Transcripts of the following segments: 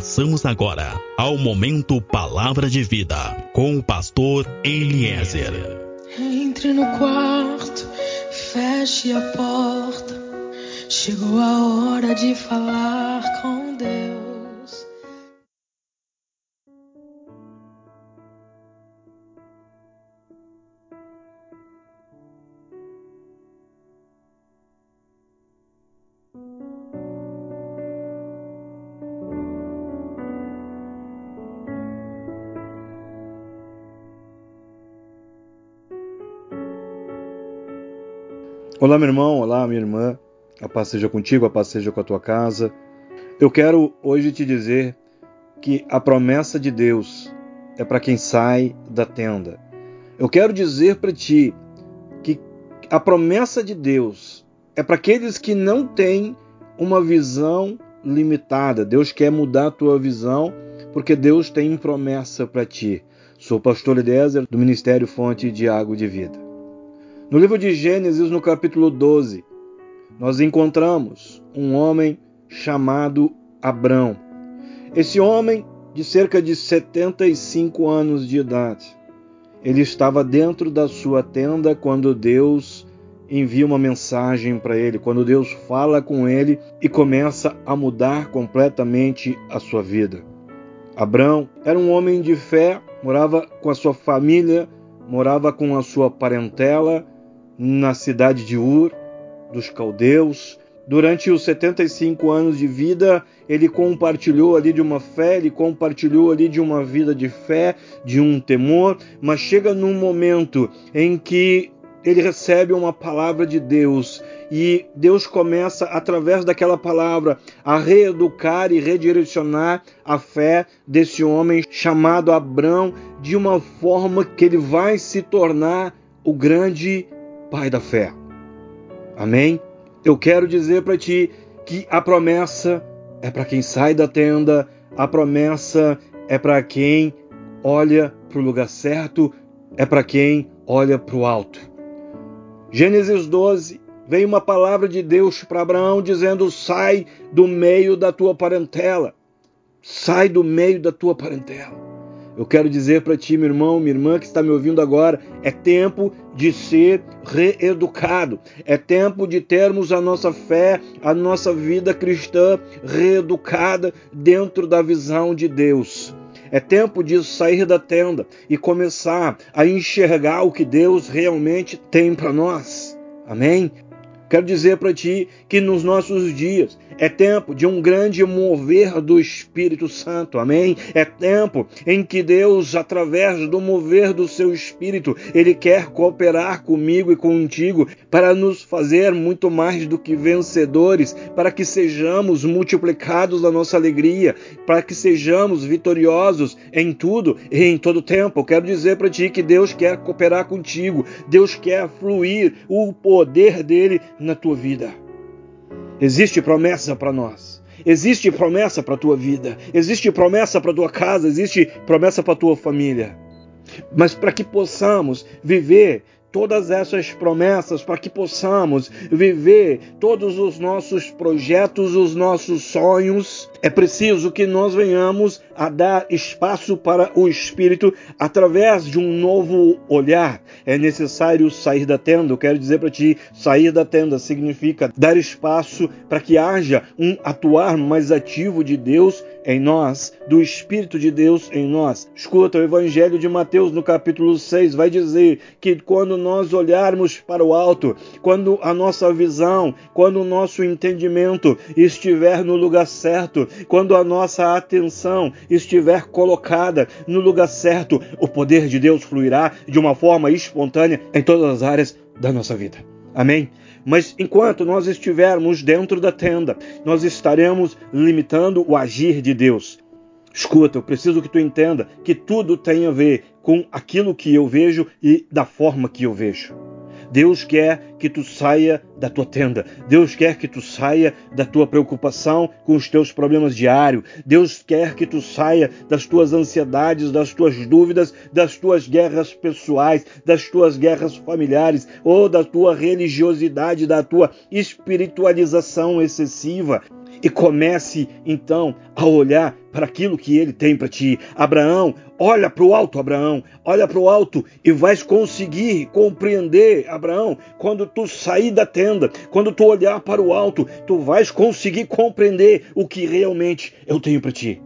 Passamos agora ao momento Palavra de Vida com o pastor Eliezer. Entre no quarto, feche a porta. Chegou a hora de falar com Olá, meu irmão, olá, minha irmã. A paz seja contigo, a paz seja com a tua casa. Eu quero hoje te dizer que a promessa de Deus é para quem sai da tenda. Eu quero dizer para ti que a promessa de Deus é para aqueles que não têm uma visão limitada. Deus quer mudar a tua visão porque Deus tem promessa para ti. Sou o pastor Eliezer do Ministério Fonte de Água de Vida. No livro de Gênesis, no capítulo 12, nós encontramos um homem chamado Abrão. Esse homem, de cerca de 75 anos de idade, ele estava dentro da sua tenda quando Deus envia uma mensagem para ele, quando Deus fala com ele e começa a mudar completamente a sua vida. Abrão era um homem de fé, morava com a sua família, morava com a sua parentela na cidade de Ur, dos caldeus. Durante os 75 anos de vida, ele compartilhou ali de uma fé, ele compartilhou ali de uma vida de fé, de um temor, mas chega num momento em que ele recebe uma palavra de Deus e Deus começa, através daquela palavra, a reeducar e redirecionar a fé desse homem chamado Abrão de uma forma que ele vai se tornar o grande pai da fé. Amém? Eu quero dizer para ti que a promessa é para quem sai da tenda, a promessa é para quem olha para o lugar certo, é para quem olha para o alto. Gênesis 12, vem uma palavra de Deus para Abraão dizendo: sai do meio da tua parentela, sai do meio da tua parentela. Eu quero dizer para ti, meu irmão, minha irmã que está me ouvindo agora, é tempo de ser reeducado. É tempo de termos a nossa fé, a nossa vida cristã reeducada dentro da visão de Deus. É tempo de sair da tenda e começar a enxergar o que Deus realmente tem para nós. Amém? Quero dizer para ti que nos nossos dias é tempo de um grande mover do Espírito Santo, amém? É tempo em que Deus, através do mover do seu Espírito, Ele quer cooperar comigo e contigo para nos fazer muito mais do que vencedores, para que sejamos multiplicados na nossa alegria, para que sejamos vitoriosos em tudo e em todo tempo. Quero dizer para ti que Deus quer cooperar contigo, Deus quer fluir o poder dele na tua vida. Existe promessa para nós. Existe promessa para a tua vida. Existe promessa para a tua casa. Existe promessa para a tua família. Mas para que possamos viver todas essas promessas, para que possamos viver todos os nossos projetos, os nossos sonhos, é preciso que nós venhamos a dar espaço para o Espírito através de um novo olhar. É necessário sair da tenda. Eu quero dizer para ti, sair da tenda significa dar espaço para que haja um atuar mais ativo de Deus em nós, do Espírito de Deus em nós. Escuta, o Evangelho de Mateus, no capítulo 6, vai dizer que quando nós olharmos para o alto, quando a nossa visão, quando o nosso entendimento estiver no lugar certo, quando a nossa atenção estiver colocada no lugar certo, o poder de Deus fluirá de uma forma espontânea em todas as áreas da nossa vida. Amém? Mas enquanto nós estivermos dentro da tenda, nós estaremos limitando o agir de Deus. Escuta, eu preciso que tu entenda que tudo tem a ver com aquilo que eu vejo e da forma que eu vejo. Deus quer que tu saia da tua tenda. Deus quer que tu saia da tua preocupação com os teus problemas diários. Deus quer que tu saia das tuas ansiedades, das tuas dúvidas, das tuas guerras pessoais, das tuas guerras familiares ou da tua religiosidade, da tua espiritualização excessiva e comece então a olhar para aquilo que ele tem para ti. Abraão, olha para o alto, Abraão, olha para o alto e vais conseguir compreender, Abraão, quando tu sair da tenda, quando tu olhar para o alto, tu vais conseguir compreender o que realmente eu tenho para ti.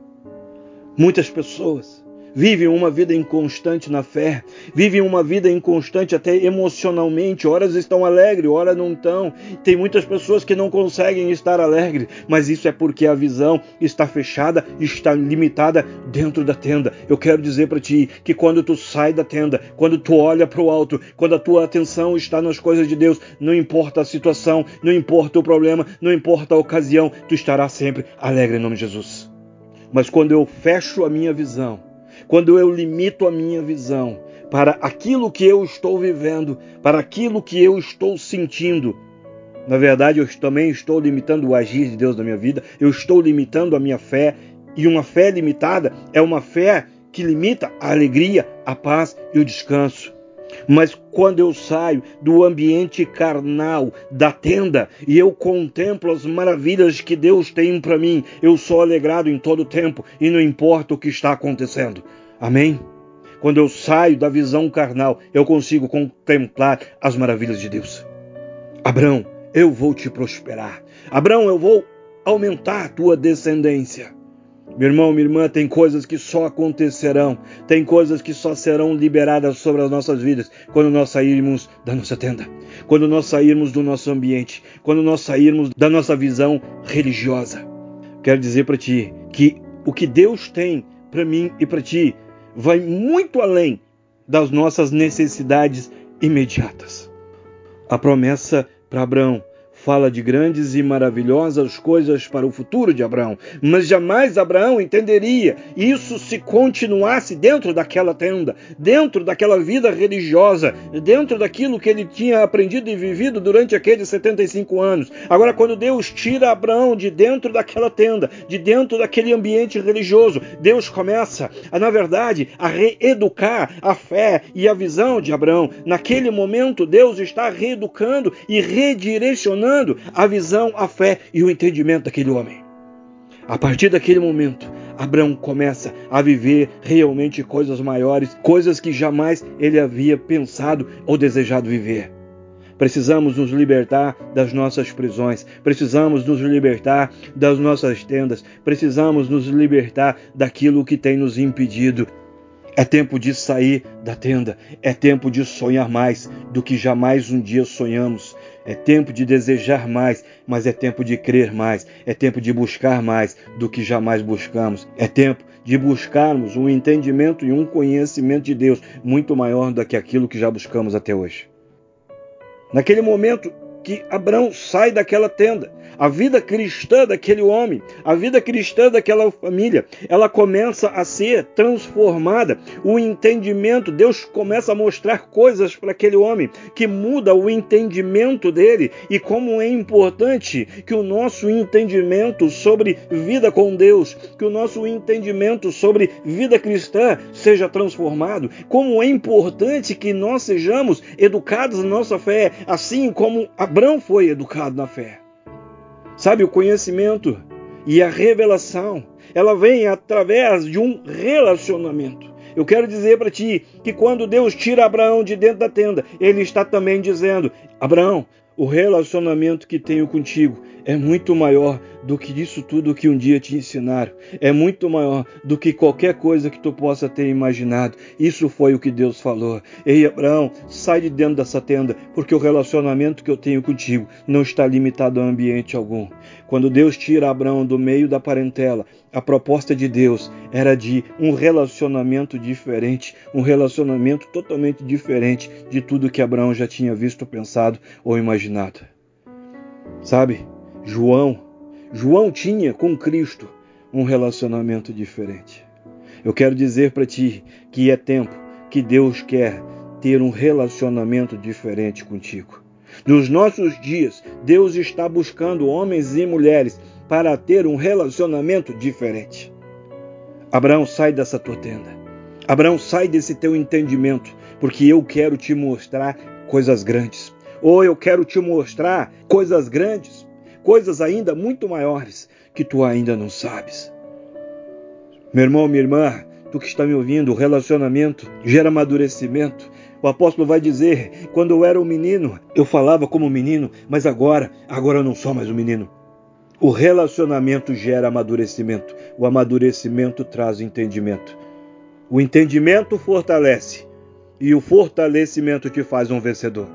Muitas pessoas vivem uma vida inconstante na fé, vivem uma vida inconstante até emocionalmente, horas estão alegres, horas não estão. Tem muitas pessoas que não conseguem estar alegres, mas isso é porque a visão está fechada, está limitada dentro da tenda. Eu quero dizer para ti que quando tu sai da tenda, quando tu olha para o alto, quando a tua atenção está nas coisas de Deus, não importa a situação, não importa o problema, não importa a ocasião, tu estarás sempre alegre em nome de Jesus. Mas quando eu fecho a minha visão, quando eu limito a minha visão para aquilo que eu estou vivendo, para aquilo que eu estou sentindo, na verdade eu também estou limitando o agir de Deus na minha vida, eu estou limitando a minha fé, e uma fé limitada é uma fé que limita a alegria, a paz e o descanso. Mas quando eu saio do ambiente carnal, da tenda, e eu contemplo as maravilhas que Deus tem para mim, eu sou alegrado em todo tempo e não importa o que está acontecendo. Amém? Quando eu saio da visão carnal, eu consigo contemplar as maravilhas de Deus. Abraão, eu vou te prosperar. Abraão, eu vou aumentar a tua descendência. Meu irmão, minha irmã, tem coisas que só acontecerão, tem coisas que só serão liberadas sobre as nossas vidas quando nós sairmos da nossa tenda, quando nós sairmos do nosso ambiente, quando nós sairmos da nossa visão religiosa. Quero dizer para ti que o que Deus tem para mim e para ti vai muito além das nossas necessidades imediatas. A promessa para Abraão fala de grandes e maravilhosas coisas para o futuro de Abraão, mas jamais Abraão entenderia isso se continuasse dentro daquela tenda, dentro daquela vida religiosa, dentro daquilo que ele tinha aprendido e vivido durante aqueles 75 anos. Agora, quando Deus tira Abraão de dentro daquela tenda, de dentro daquele ambiente religioso, Deus começa, a, na verdade, a reeducar a fé e a visão de Abraão. Naquele momento, Deus está reeducando e redirecionando a visão, a fé e o entendimento daquele homem. A partir daquele momento, Abraão começa a viver realmente coisas maiores, coisas que jamais ele havia pensado ou desejado viver. Precisamos nos libertar das nossas prisões, precisamos nos libertar das nossas tendas, precisamos nos libertar daquilo que tem nos impedido. É tempo de sair da tenda, é tempo de sonhar mais do que jamais um dia sonhamos. É tempo de desejar mais, mas é tempo de crer mais. É tempo de buscar mais do que jamais buscamos. É tempo de buscarmos um entendimento e um conhecimento de Deus muito maior do que aquilo que já buscamos até hoje. Naquele momento que Abraão sai daquela tenda, a vida cristã daquele homem, a vida cristã daquela família, ela começa a ser transformada. O entendimento, Deus começa a mostrar coisas para aquele homem que muda o entendimento dele e como é importante que o nosso entendimento sobre vida com Deus, que o nosso entendimento sobre vida cristã seja transformado. Como é importante que nós sejamos educados na nossa fé, assim como Abraão foi educado na fé. Sabe, o conhecimento e a revelação, ela vem através de um relacionamento. Eu quero dizer para ti que quando Deus tira Abraão de dentro da tenda, ele está também dizendo: Abraão, o relacionamento que tenho contigo é muito maior do que isso tudo que um dia te ensinaram. É muito maior do que qualquer coisa que tu possa ter imaginado. Isso foi o que Deus falou. Ei, Abraão, sai de dentro dessa tenda, porque o relacionamento que eu tenho contigo não está limitado a ambiente algum. Quando Deus tira Abraão do meio da parentela, a proposta de Deus era de um relacionamento diferente, um relacionamento totalmente diferente de tudo que Abraão já tinha visto, pensado ou imaginado. Sabe? João, João tinha com Cristo um relacionamento diferente. Eu quero dizer para ti que é tempo que Deus quer ter um relacionamento diferente contigo. Nos nossos dias, Deus está buscando homens e mulheres para ter um relacionamento diferente. Abraão, sai dessa tua tenda. Abraão, sai desse teu entendimento, porque eu quero te mostrar coisas grandes. Ou eu quero te mostrar coisas grandes coisas ainda muito maiores que tu ainda não sabes. Meu irmão, minha irmã, tu que está me ouvindo, o relacionamento gera amadurecimento. O apóstolo vai dizer: quando eu era um menino, eu falava como menino, mas agora, agora eu não sou mais um menino. O relacionamento gera amadurecimento. O amadurecimento traz entendimento. O entendimento fortalece e o fortalecimento te faz um vencedor.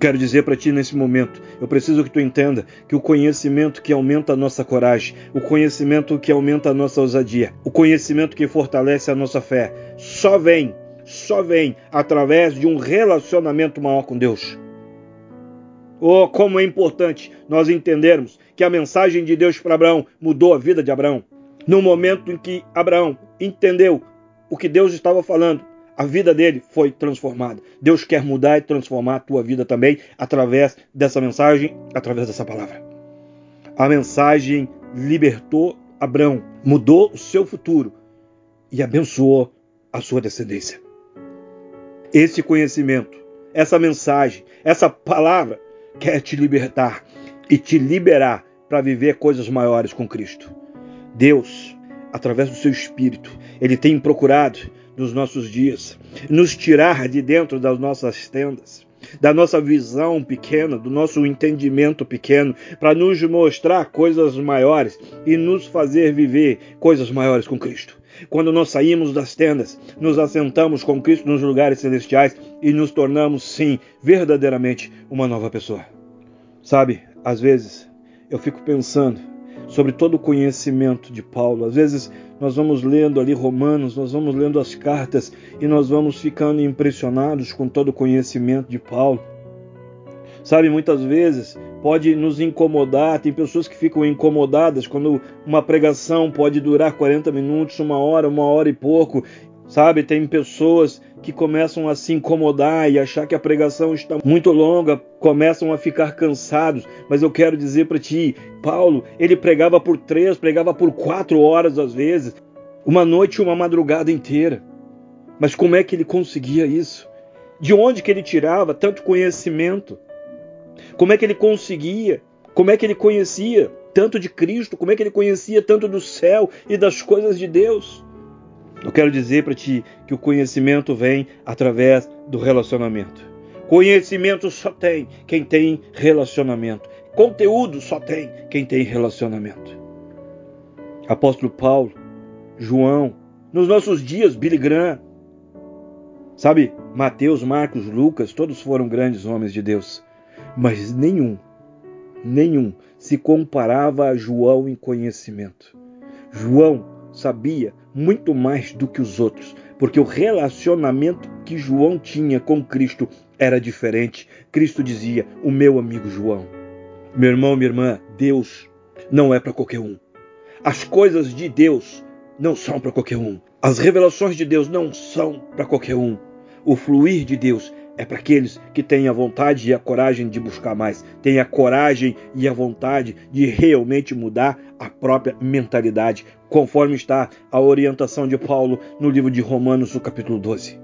Quero dizer para ti nesse momento, eu preciso que tu entenda que o conhecimento que aumenta a nossa coragem, o conhecimento que aumenta a nossa ousadia, o conhecimento que fortalece a nossa fé, só vem, só vem através de um relacionamento maior com Deus. Oh, como é importante nós entendermos que a mensagem de Deus para Abraão mudou a vida de Abraão. No momento em que Abraão entendeu o que Deus estava falando, a vida dele foi transformada. Deus quer mudar e transformar a tua vida também através dessa mensagem, através dessa palavra. A mensagem libertou Abraão, mudou o seu futuro e abençoou a sua descendência. Esse conhecimento, essa mensagem, essa palavra quer te libertar e te liberar para viver coisas maiores com Cristo. Deus, através do seu Espírito, Ele tem procurado nos nossos dias, nos tirar de dentro das nossas tendas, da nossa visão pequena, do nosso entendimento pequeno, para nos mostrar coisas maiores e nos fazer viver coisas maiores com Cristo. Quando nós saímos das tendas, nos assentamos com Cristo nos lugares celestiais e nos tornamos, sim, verdadeiramente uma nova pessoa. Sabe, às vezes eu fico pensando sobre todo o conhecimento de Paulo. Às vezes nós vamos lendo ali Romanos, nós vamos lendo as cartas e nós vamos ficando impressionados com todo o conhecimento de Paulo. Sabe, muitas vezes pode nos incomodar, tem pessoas que ficam incomodadas quando uma pregação pode durar 40 minutos, uma hora, uma hora e pouco, Sabe, tem pessoas que começam a se incomodar e achar que a pregação está muito longa, começam a ficar cansados. Mas eu quero dizer para ti, Paulo, ele pregava por três, pregava por quatro horas às vezes, uma noite e uma madrugada inteira. Mas como é que ele conseguia isso? De onde que ele tirava tanto conhecimento? Como é que ele conseguia? Como é que ele conhecia tanto de Cristo? Como é que ele conhecia tanto do céu e das coisas de Deus? Eu quero dizer para ti que o conhecimento vem através do relacionamento. Conhecimento só tem quem tem relacionamento. Conteúdo só tem quem tem relacionamento. Apóstolo Paulo, João, nos nossos dias, Billy Graham, sabe, Mateus, Marcos, Lucas, todos foram grandes homens de Deus, mas nenhum, nenhum se comparava a João em conhecimento. João sabia muito mais do que os outros, porque o relacionamento que João tinha com Cristo era diferente. Cristo dizia: O meu amigo João. Meu irmão, minha irmã, Deus não é para qualquer um. As coisas de Deus não são para qualquer um. As revelações de Deus não são para qualquer um. O fluir de Deus é para aqueles que têm a vontade e a coragem de buscar mais, têm a coragem e a vontade de realmente mudar a própria mentalidade, conforme está a orientação de Paulo no livro de Romanos, no capítulo 12.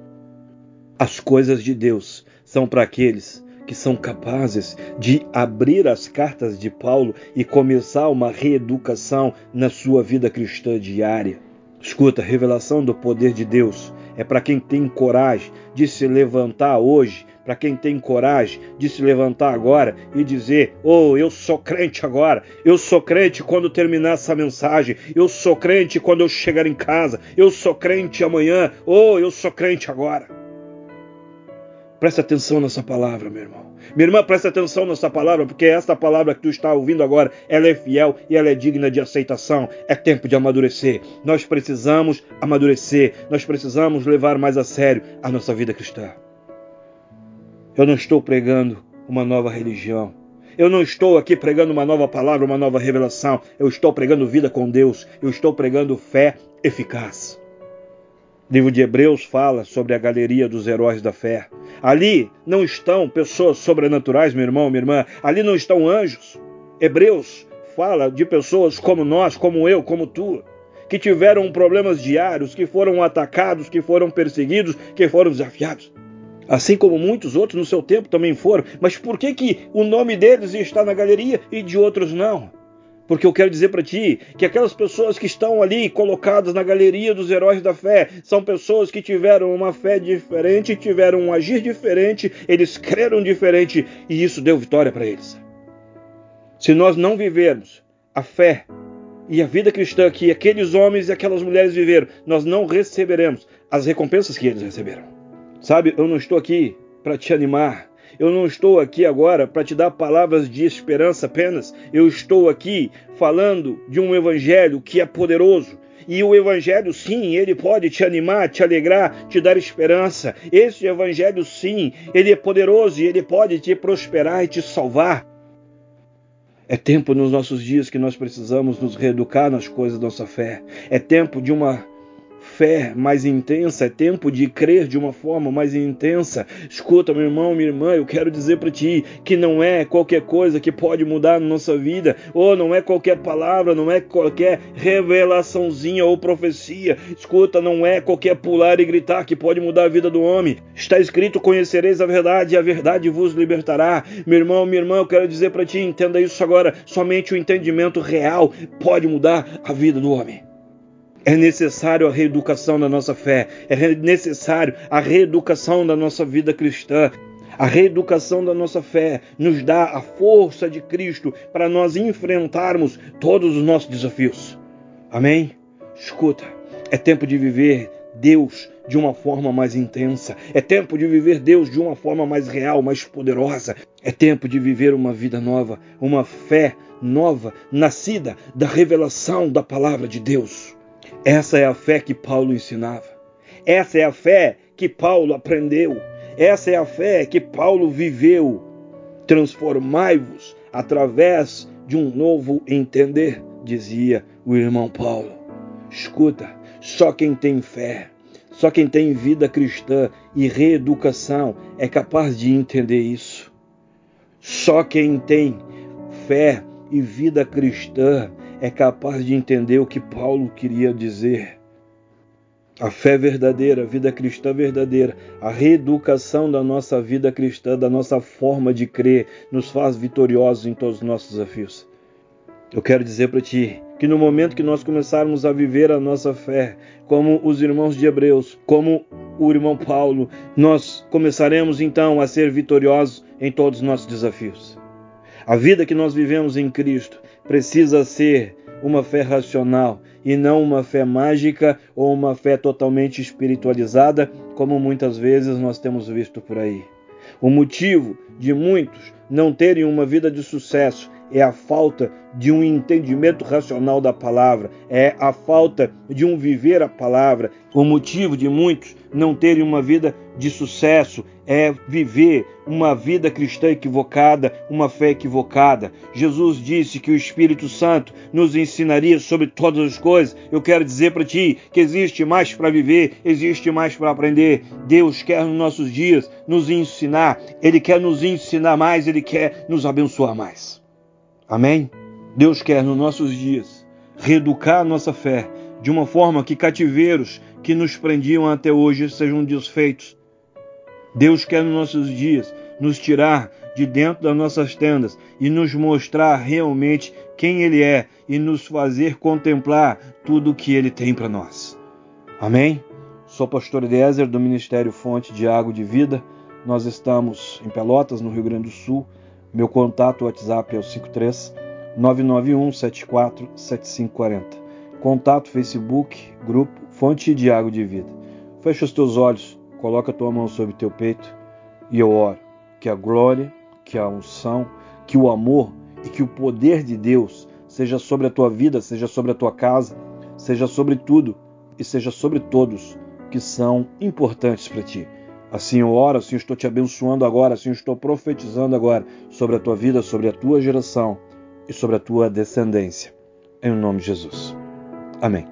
As coisas de Deus são para aqueles que são capazes de abrir as cartas de Paulo e começar uma reeducação na sua vida cristã diária. Escuta, a revelação do poder de Deus é para quem tem coragem de se levantar hoje, para quem tem coragem de se levantar agora e dizer: Oh, eu sou crente agora, eu sou crente quando terminar essa mensagem, eu sou crente quando eu chegar em casa, eu sou crente amanhã, oh, eu sou crente agora. Presta atenção nessa palavra, meu irmão. Minha irmã, presta atenção nessa palavra, porque esta palavra que tu está ouvindo agora, ela é fiel e ela é digna de aceitação. É tempo de amadurecer. Nós precisamos amadurecer. Nós precisamos levar mais a sério a nossa vida cristã. Eu não estou pregando uma nova religião. Eu não estou aqui pregando uma nova palavra, uma nova revelação. Eu estou pregando vida com Deus. Eu estou pregando fé eficaz. Livro de Hebreus fala sobre a galeria dos heróis da fé. Ali não estão pessoas sobrenaturais, meu irmão, minha irmã. Ali não estão anjos. Hebreus fala de pessoas como nós, como eu, como tu, que tiveram problemas diários, que foram atacados, que foram perseguidos, que foram desafiados. Assim como muitos outros no seu tempo também foram. Mas por que, que o nome deles está na galeria e de outros não? Porque eu quero dizer para ti que aquelas pessoas que estão ali colocadas na galeria dos heróis da fé são pessoas que tiveram uma fé diferente, tiveram um agir diferente, eles creram diferente e isso deu vitória para eles. Se nós não vivermos a fé e a vida cristã que aqueles homens e aquelas mulheres viveram, nós não receberemos as recompensas que eles receberam. Sabe, eu não estou aqui para te animar, eu não estou aqui agora para te dar palavras de esperança apenas. Eu estou aqui falando de um evangelho que é poderoso. E o evangelho, sim, ele pode te animar, te alegrar, te dar esperança. Esse evangelho, sim, ele é poderoso e ele pode te prosperar e te salvar. É tempo nos nossos dias que nós precisamos nos reeducar nas coisas da nossa fé. É tempo de uma fé mais intensa, é tempo de crer de uma forma mais intensa. Escuta, meu irmão, minha irmã, eu quero dizer para ti que não é qualquer coisa que pode mudar na nossa vida, ou não é qualquer palavra, não é qualquer revelaçãozinha ou profecia. Escuta, não é qualquer pular e gritar que pode mudar a vida do homem. Está escrito: Conhecereis a verdade e a verdade vos libertará. Meu irmão, minha irmã, eu quero dizer para ti, entenda isso agora. Somente o entendimento real pode mudar a vida do homem. É necessário a reeducação da nossa fé, é necessário a reeducação da nossa vida cristã. A reeducação da nossa fé nos dá a força de Cristo para nós enfrentarmos todos os nossos desafios. Amém? Escuta, é tempo de viver Deus de uma forma mais intensa. É tempo de viver Deus de uma forma mais real, mais poderosa. É tempo de viver uma vida nova, uma fé nova, nascida da revelação da palavra de Deus. Essa é a fé que Paulo ensinava. Essa é a fé que Paulo aprendeu. Essa é a fé que Paulo viveu. Transformai-vos através de um novo entender, dizia o irmão Paulo. Escuta, só quem tem fé, só quem tem vida cristã e reeducação é capaz de entender isso. Só quem tem fé e vida cristã é capaz de entender o que Paulo queria dizer. A fé verdadeira, a vida cristã verdadeira, a reeducação da nossa vida cristã, da nossa forma de crer, nos faz vitoriosos em todos os nossos desafios. Eu quero dizer para ti que no momento que nós começarmos a viver a nossa fé, como os irmãos de Hebreus, como o irmão Paulo, nós começaremos então a ser vitoriosos em todos os nossos desafios. A vida que nós vivemos em Cristo precisa ser uma fé racional e não uma fé mágica ou uma fé totalmente espiritualizada, como muitas vezes nós temos visto por aí. O motivo de muitos não terem uma vida de sucesso é a falta de um entendimento racional da palavra, é a falta de um viver a palavra. O motivo de muitos não terem uma vida de sucesso é viver uma vida cristã equivocada, uma fé equivocada. Jesus disse que o Espírito Santo nos ensinaria sobre todas as coisas. Eu quero dizer para ti que existe mais para viver, existe mais para aprender. Deus quer nos nossos dias nos ensinar, Ele quer nos ensinar mais, Ele quer nos abençoar mais. Amém? Deus quer nos nossos dias reeducar a nossa fé de uma forma que cativeiros que nos prendiam até hoje sejam desfeitos. Deus quer nos nossos dias nos tirar de dentro das nossas tendas e nos mostrar realmente quem Ele é e nos fazer contemplar tudo o que Ele tem para nós. Amém? Sou pastor Eliezer do Ministério Fonte de Água de Vida. Nós estamos em Pelotas, no Rio Grande do Sul. Meu contato WhatsApp é o 53 991 74 7540. Contato Facebook, grupo Fonte de Água de Vida. Fecha os teus olhos, coloca a tua mão sobre teu peito e eu oro que a glória, que a unção, que o amor e que o poder de Deus seja sobre a tua vida, seja sobre a tua casa, seja sobre tudo e seja sobre todos que são importantes para ti. Assim eu oro, assim eu estou te abençoando agora, assim eu estou profetizando agora sobre a tua vida, sobre a tua geração e sobre a tua descendência. Em nome de Jesus. Amém.